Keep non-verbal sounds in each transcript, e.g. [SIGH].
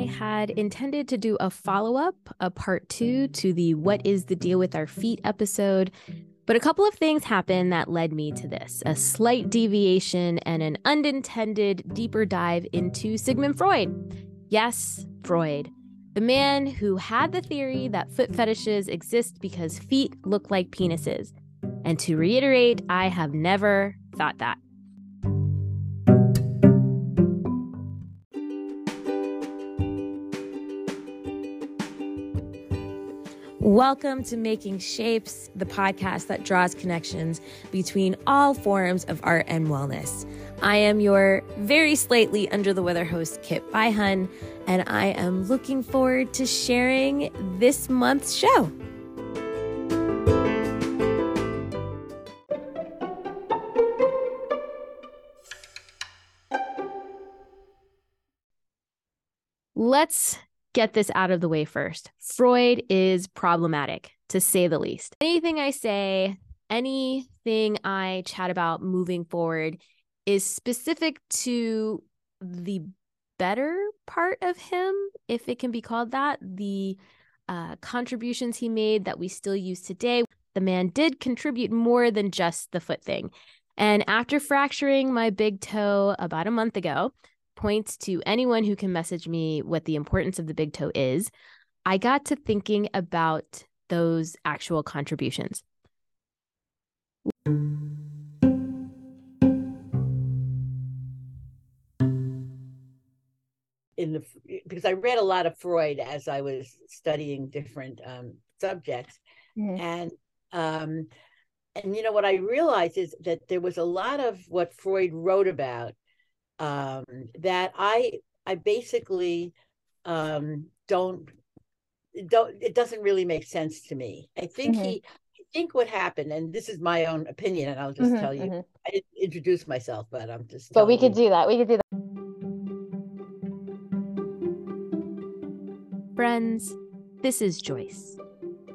I had intended to do a follow up, a part two to the What is the Deal with Our Feet episode. But a couple of things happened that led me to this a slight deviation and an unintended deeper dive into Sigmund Freud. Yes, Freud, the man who had the theory that foot fetishes exist because feet look like penises. And to reiterate, I have never thought that. Welcome to Making Shapes, the podcast that draws connections between all forms of art and wellness. I am your very slightly under the weather host, Kit Byhun, and I am looking forward to sharing this month's show. Let's get this out of the way first. Freud is problematic, to say the least. Anything I say, anything I chat about moving forward is specific to the better part of him, if it can be called that, the uh, contributions he made that we still use today. The man did contribute more than just the foot thing. And after fracturing my big toe about a month ago, points to anyone who can message me what the importance of the big toe is, I got to thinking about those actual contributions. In the because I read a lot of Freud as I was studying different um, subjects, mm-hmm. and um, and you know what I realized is that there was a lot of what Freud wrote about um, that I I basically um, don't don't it doesn't really make sense to me. I think mm-hmm. he I think what happened, and this is my own opinion, and I'll just mm-hmm, tell you. Mm-hmm. I didn't introduce myself, but I'm just. But we could you. do that. We could do that. Friends, this is Joyce.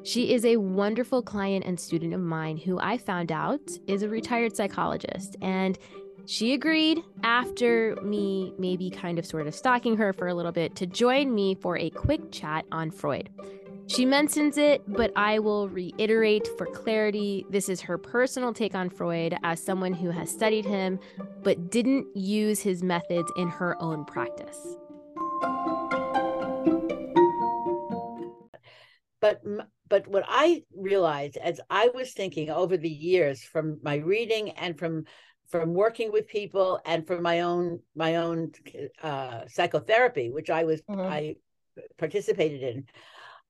She is a wonderful client and student of mine who I found out is a retired psychologist. And she agreed after me maybe kind of sort of stalking her for a little bit to join me for a quick chat on Freud. She mentions it, but I will reiterate for clarity this is her personal take on Freud as someone who has studied him but didn't use his methods in her own practice. But but what I realized as I was thinking over the years from my reading and from from working with people and from my own my own uh, psychotherapy, which I was mm-hmm. I participated in,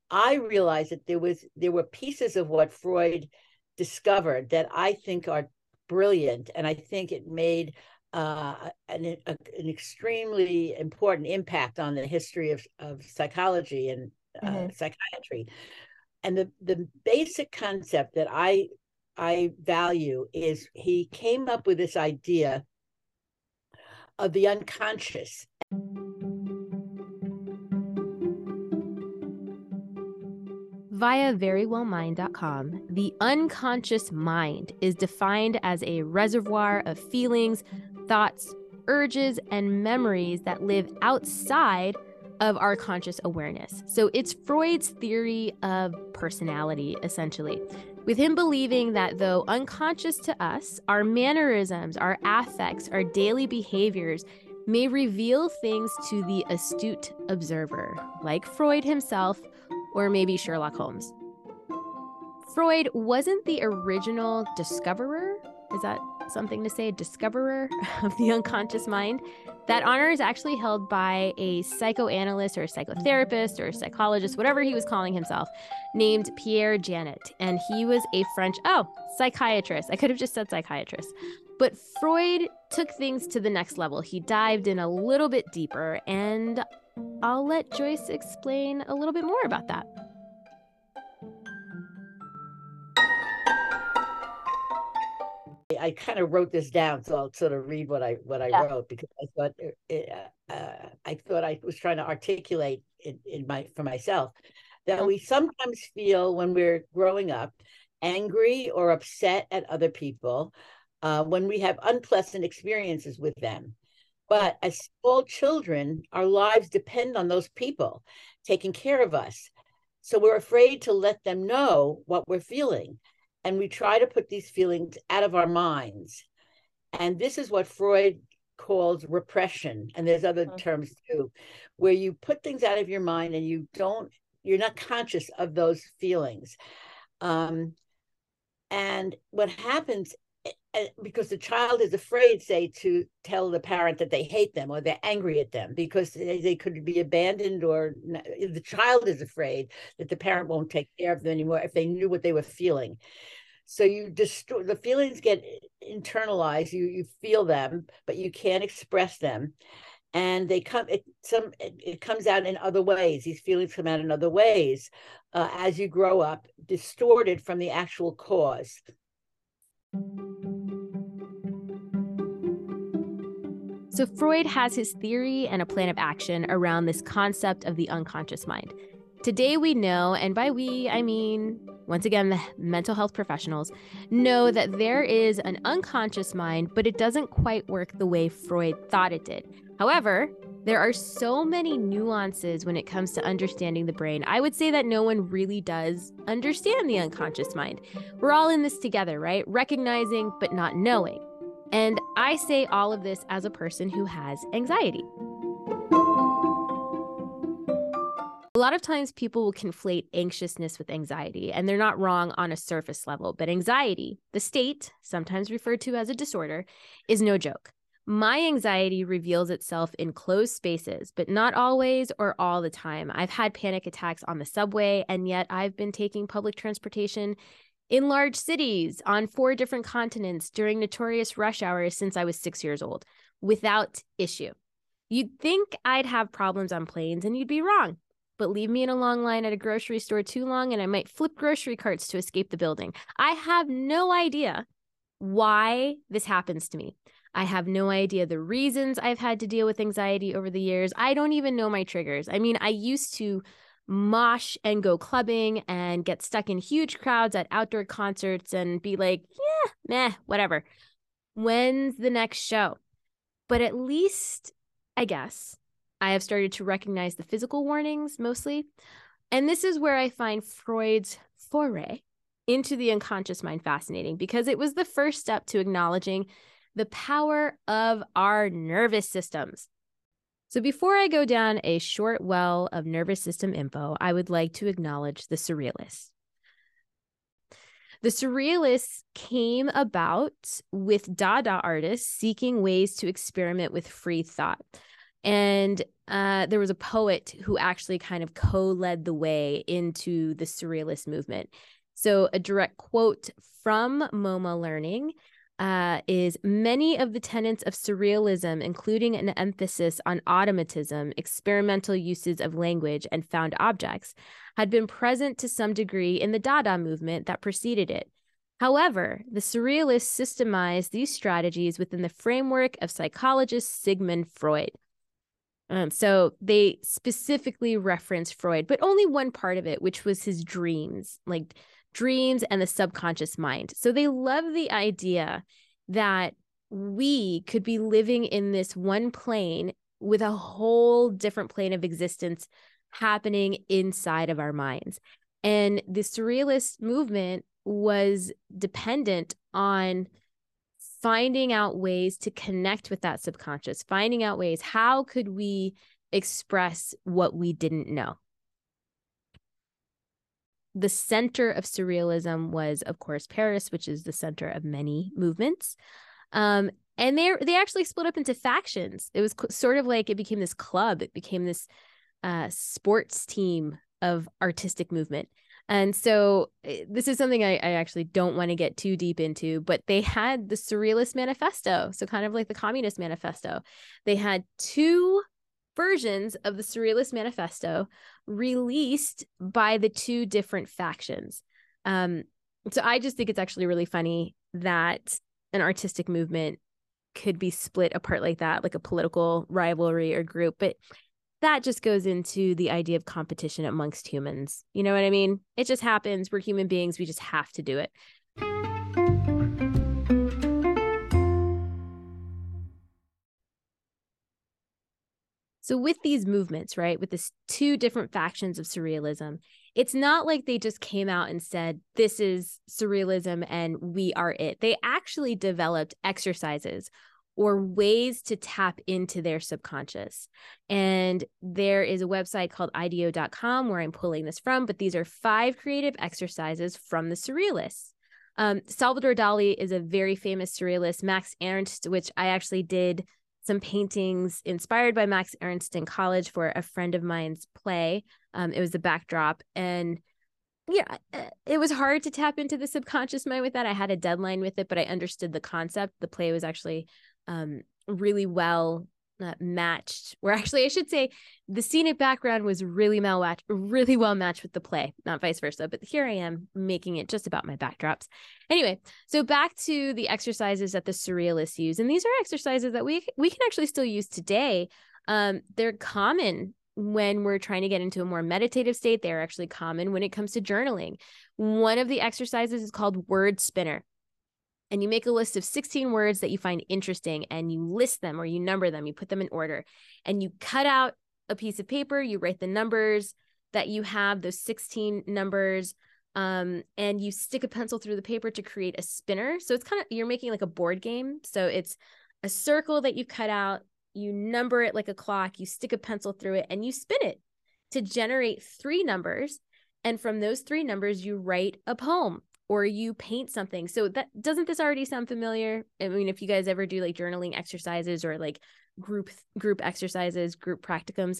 I realized that there was there were pieces of what Freud discovered that I think are brilliant, and I think it made uh, an, a, an extremely important impact on the history of, of psychology and uh, mm-hmm. psychiatry. And the the basic concept that I I value is he came up with this idea of the unconscious. Via verywellmind.com, the unconscious mind is defined as a reservoir of feelings, thoughts, urges, and memories that live outside of our conscious awareness. So it's Freud's theory of personality, essentially with him believing that though unconscious to us, our mannerisms, our affects, our daily behaviors may reveal things to the astute observer, like Freud himself or maybe Sherlock Holmes. Freud wasn't the original discoverer. Is that something to say? Discoverer [LAUGHS] of the unconscious mind. That honor is actually held by a psychoanalyst or a psychotherapist or a psychologist, whatever he was calling himself, named Pierre Janet. And he was a French, oh, psychiatrist. I could have just said psychiatrist. But Freud took things to the next level. He dived in a little bit deeper, and I'll let Joyce explain a little bit more about that. I kind of wrote this down, so I'll sort of read what I what I yeah. wrote because I thought it, uh, uh, I thought I was trying to articulate in, in my for myself that mm-hmm. we sometimes feel when we're growing up angry or upset at other people uh, when we have unpleasant experiences with them. But as small children, our lives depend on those people taking care of us. So we're afraid to let them know what we're feeling. And we try to put these feelings out of our minds. And this is what Freud calls repression. And there's other okay. terms too, where you put things out of your mind and you don't, you're not conscious of those feelings. Um, and what happens because the child is afraid, say, to tell the parent that they hate them or they're angry at them because they, could be abandoned, or the child is afraid that the parent won't take care of them anymore if they knew what they were feeling. So you destroy the feelings get internalized. You you feel them, but you can't express them, and they come. It some it, it comes out in other ways. These feelings come out in other ways uh, as you grow up, distorted from the actual cause. So, Freud has his theory and a plan of action around this concept of the unconscious mind. Today, we know, and by we, I mean, once again, the mental health professionals know that there is an unconscious mind, but it doesn't quite work the way Freud thought it did. However, there are so many nuances when it comes to understanding the brain. I would say that no one really does understand the unconscious mind. We're all in this together, right? Recognizing, but not knowing. And I say all of this as a person who has anxiety. A lot of times people will conflate anxiousness with anxiety, and they're not wrong on a surface level. But anxiety, the state, sometimes referred to as a disorder, is no joke. My anxiety reveals itself in closed spaces, but not always or all the time. I've had panic attacks on the subway, and yet I've been taking public transportation in large cities on four different continents during notorious rush hours since I was six years old without issue. You'd think I'd have problems on planes and you'd be wrong. But leave me in a long line at a grocery store too long and I might flip grocery carts to escape the building. I have no idea why this happens to me. I have no idea the reasons I've had to deal with anxiety over the years. I don't even know my triggers. I mean, I used to mosh and go clubbing and get stuck in huge crowds at outdoor concerts and be like, yeah, meh, whatever. When's the next show? But at least, I guess, I have started to recognize the physical warnings mostly. And this is where I find Freud's foray into the unconscious mind fascinating because it was the first step to acknowledging the power of our nervous systems. So, before I go down a short well of nervous system info, I would like to acknowledge the surrealists. The surrealists came about with Dada artists seeking ways to experiment with free thought. And uh, there was a poet who actually kind of co led the way into the surrealist movement. So, a direct quote from MoMA Learning uh, is many of the tenets of surrealism, including an emphasis on automatism, experimental uses of language, and found objects, had been present to some degree in the Dada movement that preceded it. However, the surrealists systemized these strategies within the framework of psychologist Sigmund Freud. Um, so they specifically reference Freud, but only one part of it, which was his dreams, like dreams and the subconscious mind. So they love the idea that we could be living in this one plane with a whole different plane of existence happening inside of our minds. And the surrealist movement was dependent on finding out ways to connect with that subconscious, finding out ways how could we express what we didn't know the center of surrealism was, of course, Paris, which is the center of many movements. Um, and they they actually split up into factions. It was sort of like it became this club. It became this uh, sports team of artistic movement. And so eh, this is something I, I actually don't want to get too deep into, but they had the Surrealist Manifesto. So, kind of like the Communist Manifesto. They had two versions of the Surrealist Manifesto released by the two different factions. Um, so I just think it's actually really funny that an artistic movement could be split apart like that, like a political rivalry or group. But that just goes into the idea of competition amongst humans. You know what I mean? It just happens. We're human beings. We just have to do it. So, with these movements, right, with this two different factions of surrealism, it's not like they just came out and said, this is surrealism and we are it. They actually developed exercises or ways to tap into their subconscious. And there is a website called IDEO.com where I'm pulling this from, but these are five creative exercises from the surrealists. Um, Salvador Dali is a very famous surrealist, Max Ernst, which I actually did some paintings inspired by Max Ernst in college for a friend of mine's play. Um, it was the backdrop. And yeah, uh, it was hard to tap into the subconscious mind with that. I had a deadline with it, but I understood the concept. The play was actually um, really well uh, matched where actually I should say the scenic background was really well matched, really well matched with the play, not vice versa. But here I am making it just about my backdrops. Anyway, so back to the exercises that the surrealists use, and these are exercises that we we can actually still use today. Um, they're common when we're trying to get into a more meditative state. They're actually common when it comes to journaling. One of the exercises is called word spinner and you make a list of 16 words that you find interesting and you list them or you number them, you put them in order, and you cut out a piece of paper, you write the numbers that you have, those 16 numbers, um, and you stick a pencil through the paper to create a spinner. So it's kind of, you're making like a board game. So it's a circle that you cut out, you number it like a clock, you stick a pencil through it, and you spin it to generate three numbers. And from those three numbers, you write a poem or you paint something. So that doesn't this already sound familiar? I mean, if you guys ever do like journaling exercises or like group group exercises, group practicums,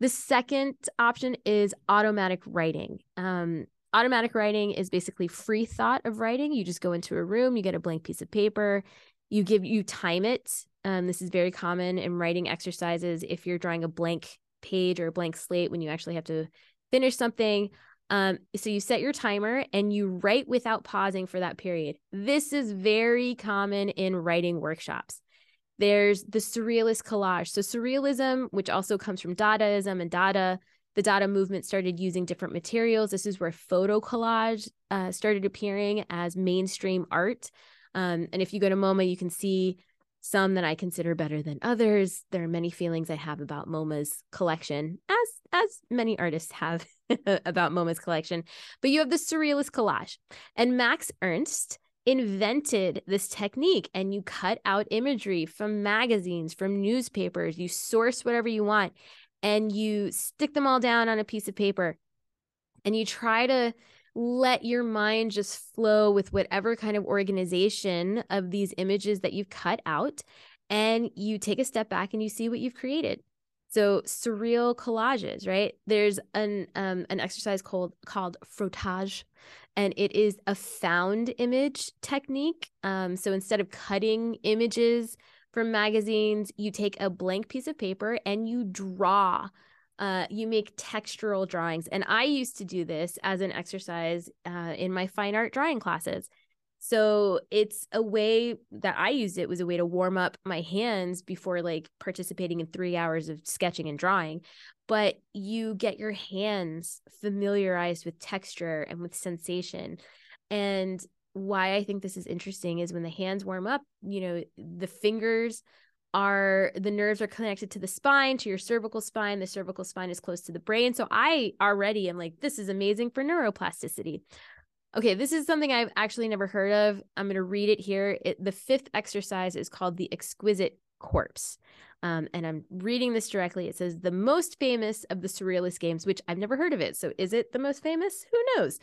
the second option is automatic writing. Um, automatic writing is basically free thought of writing. You just go into a room, you get a blank piece of paper, you give you time it. Um, this is very common in writing exercises. If you're drawing a blank page or a blank slate when you actually have to finish something, um, so you set your timer and you write without pausing for that period. This is very common in writing workshops. There's the surrealist collage. So surrealism, which also comes from Dadaism and Dada, the Dada movement started using different materials. This is where photo collage uh, started appearing as mainstream art. Um, and if you go to MoMA, you can see some that I consider better than others. There are many feelings I have about MoMA's collection, as as many artists have [LAUGHS] about MoMA's collection. But you have the surrealist collage. And Max Ernst invented this technique and you cut out imagery from magazines, from newspapers, you source whatever you want and you stick them all down on a piece of paper and you try to let your mind just flow with whatever kind of organization of these images that you've cut out and you take a step back and you see what you've created. So surreal collages right? There's an um, an exercise called called frottage and it is a found image technique. Um, so instead of cutting images from magazines you take a blank piece of paper and you draw uh, you make textural drawings. And I used to do this as an exercise uh, in my fine art drawing classes. So it's a way that I used it was a way to warm up my hands before like participating in three hours of sketching and drawing. But you get your hands familiarized with texture and with sensation. And why I think this is interesting is when the hands warm up, you know, the fingers are the nerves are connected to the spine to your cervical spine the cervical spine is close to the brain. So i already am like this is amazing for neuroplasticity. Okay this is something i've actually never heard of. I'm going to read it here. It, the fifth exercise is called the exquisite corpse. Um, and i'm reading this directly. It says the most famous of the surrealist games which i've never heard of it. So is it the most famous? Who knows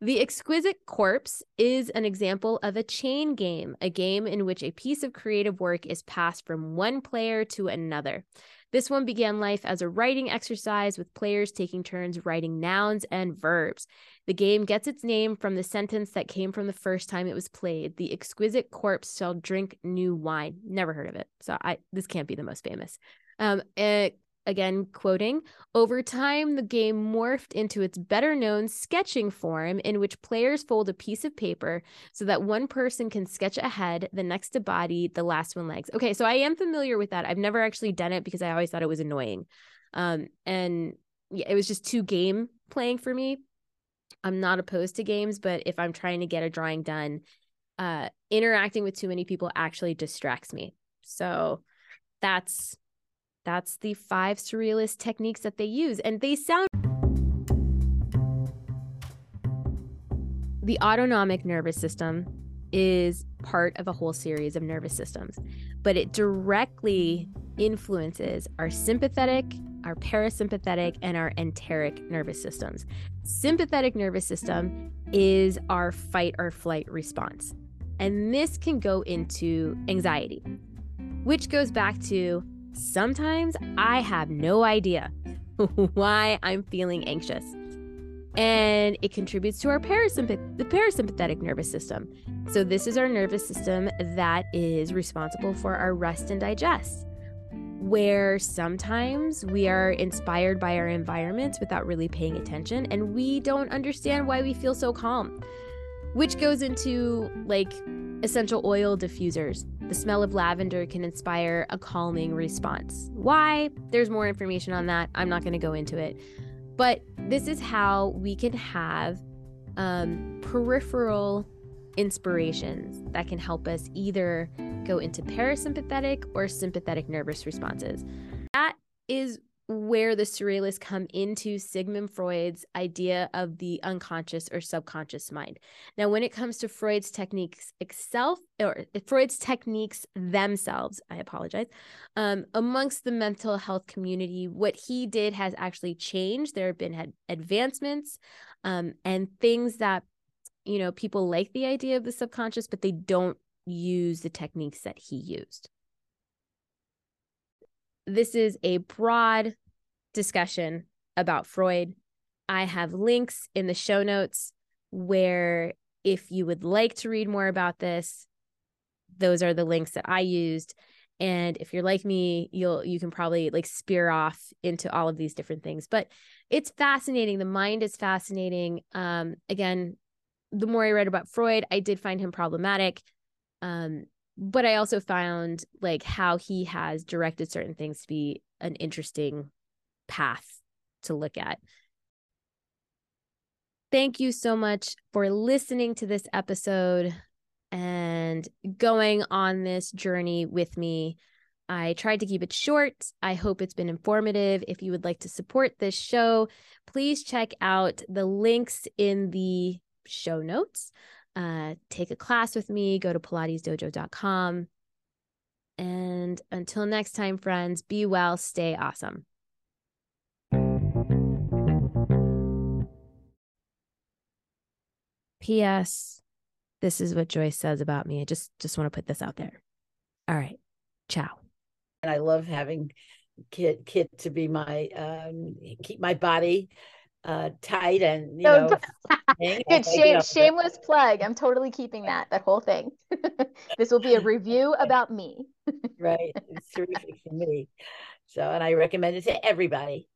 the Exquisite Corpse is an example of a chain game, a game in which a piece of creative work is passed from one player to another. This one began life as a writing exercise with players taking turns writing nouns and verbs. The game gets its name from the sentence that came from the first time it was played. The exquisite corpse shall drink new wine. Never heard of it. So I this can't be the most famous. Um, it again quoting over time the game morphed into its better known sketching form in which players fold a piece of paper so that one person can sketch a head the next a body the last one legs. Okay so i am familiar with that. I've never actually done it because i always thought it was annoying. Um and yeah, it was just too game playing for me. I'm not opposed to games but if i'm trying to get a drawing done uh interacting with too many people actually distracts me. So that's That's the five surrealist techniques that they use. And they sound. The autonomic nervous system is part of a whole series of nervous systems, but it directly influences our sympathetic, our parasympathetic, and our enteric nervous systems. Sympathetic nervous system is our fight or flight response. And this can go into anxiety, which goes back to sometimes I have no idea [LAUGHS] why I'm feeling anxious. And it contributes to our the parasympathetic nervous system. So, this is our nervous system that is responsible for our rest and digest, where sometimes we are inspired by our environments without really paying attention, and we don't understand why we feel so calm, which goes into like essential oil diffusers. The smell of lavender can inspire a calming response. Why? There's more information on that. I'm not going to go into it. But this is how we can have um, peripheral inspirations that can help us either go into parasympathetic or sympathetic nervous responses. That is where the surrealists come into Sigmund Freud's idea of the unconscious or subconscious mind. Now, when it comes to Freud's techniques itself, or Freud's techniques themselves, I apologize, um, amongst the mental health community, what he did has actually changed. There have been advancements um, and things that, you know, people like the idea of the subconscious, but they don't use the techniques that he used this is a broad discussion about Freud. I have links in the show notes where if you would like to read more about this, those are the links that I used. And if you're like me, you'll you can probably like spear off into all of these different things. But it's fascinating. The mind is fascinating. Um, again, the more I read about Freud, I did find him problematic. Um, but I also found like how he has directed certain things to be an interesting path to look at. Thank you so much for listening to this episode and going on this journey with me. I tried to keep it short. I hope it's been informative. If you would like to support this show, please check out the links in the show notes uh, take a class with me, go to pilatesdojo.com. And until next time, friends, be well, stay awesome. P.S. This is what Joyce says about me. I just just want to put this out there. All right. Ciao. And I love having Kit Kit to be my um keep my body uh, tight and you know. [LAUGHS] Good shame, shameless plug. I'm totally keeping that that whole thing. [LAUGHS] this will be a review [LAUGHS] about me. right, it's terrific for me. So, and I recommend it to everybody.